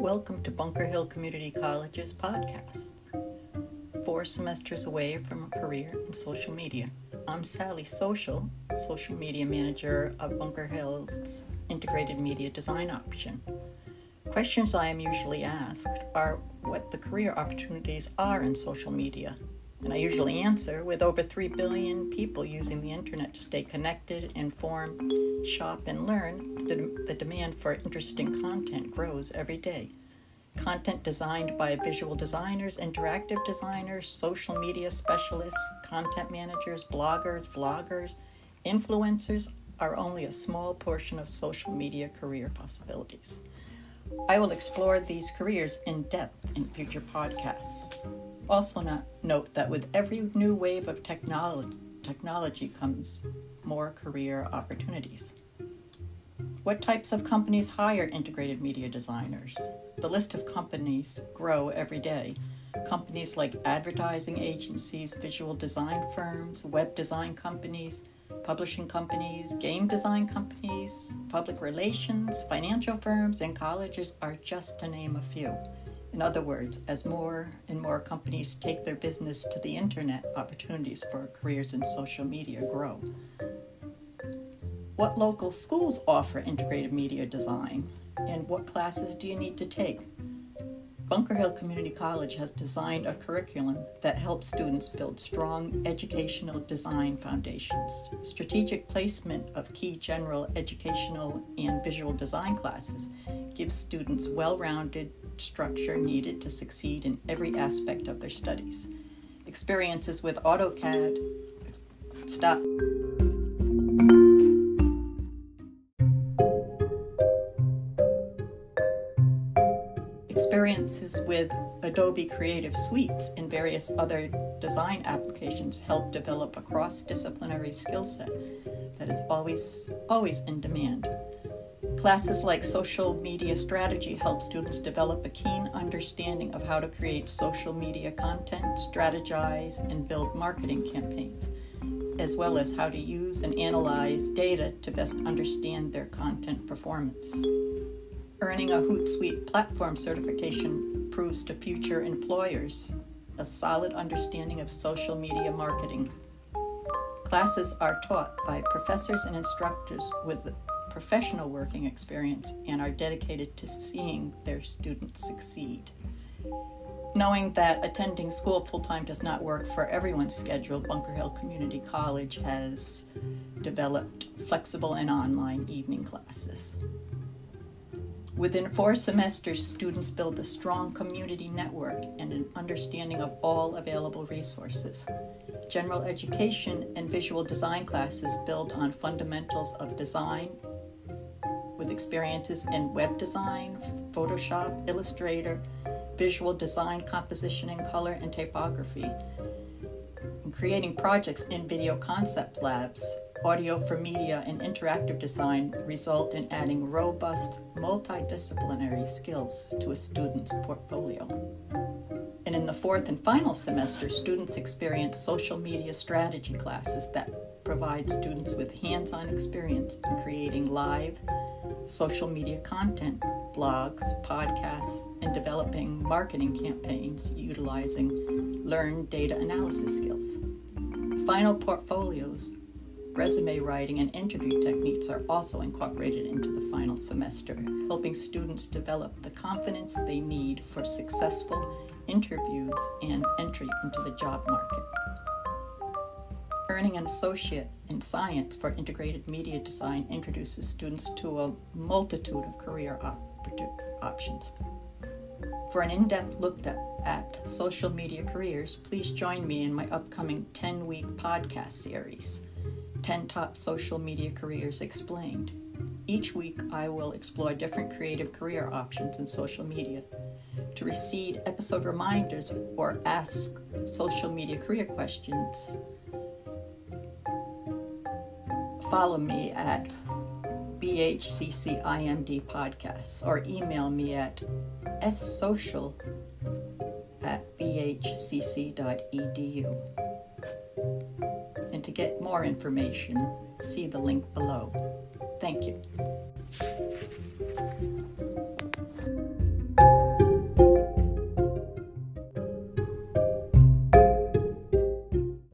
Welcome to Bunker Hill Community College's podcast. Four semesters away from a career in social media. I'm Sally Social, social media manager of Bunker Hill's integrated media design option. Questions I am usually asked are what the career opportunities are in social media. And I usually answer with over 3 billion people using the internet to stay connected, inform, shop, and learn, the, the demand for interesting content grows every day. Content designed by visual designers, interactive designers, social media specialists, content managers, bloggers, vloggers, influencers are only a small portion of social media career possibilities. I will explore these careers in depth in future podcasts. Also, not, note that with every new wave of technology, technology comes more career opportunities. What types of companies hire integrated media designers? The list of companies grow every day. Companies like advertising agencies, visual design firms, web design companies, publishing companies, game design companies, public relations, financial firms, and colleges are just to name a few. In other words, as more and more companies take their business to the internet, opportunities for careers in social media grow. What local schools offer integrated media design? And what classes do you need to take? Bunker Hill Community College has designed a curriculum that helps students build strong educational design foundations. Strategic placement of key general educational and visual design classes gives students well rounded structure needed to succeed in every aspect of their studies. Experiences with AutoCAD. Stop. Experiences with Adobe Creative Suites and various other design applications help develop a cross-disciplinary skill set that is always always in demand. Classes like social media strategy help students develop a keen understanding of how to create social media content, strategize, and build marketing campaigns, as well as how to use and analyze data to best understand their content performance. Earning a Hootsuite platform certification proves to future employers a solid understanding of social media marketing. Classes are taught by professors and instructors with professional working experience and are dedicated to seeing their students succeed. Knowing that attending school full time does not work for everyone's schedule, Bunker Hill Community College has developed flexible and online evening classes. Within four semesters, students build a strong community network and an understanding of all available resources. General education and visual design classes build on fundamentals of design with experiences in web design, Photoshop, Illustrator, visual design, composition and color, and typography. And creating projects in video concept labs audio for media and interactive design result in adding robust, multidisciplinary skills to a student's portfolio. And in the fourth and final semester, students experience social media strategy classes that provide students with hands on experience in creating live social media content, blogs, podcasts, and developing marketing campaigns utilizing learned data analysis skills. Final portfolios Resume writing and interview techniques are also incorporated into the final semester, helping students develop the confidence they need for successful interviews and entry into the job market. Earning an associate in science for integrated media design introduces students to a multitude of career op- options. For an in depth look at social media careers, please join me in my upcoming 10 week podcast series. 10 Top Social Media Careers Explained. Each week, I will explore different creative career options in social media. To receive episode reminders or ask social media career questions, follow me at BHCCIMD Podcasts or email me at ssocial at bhcc.edu. And to get more information, see the link below. Thank you.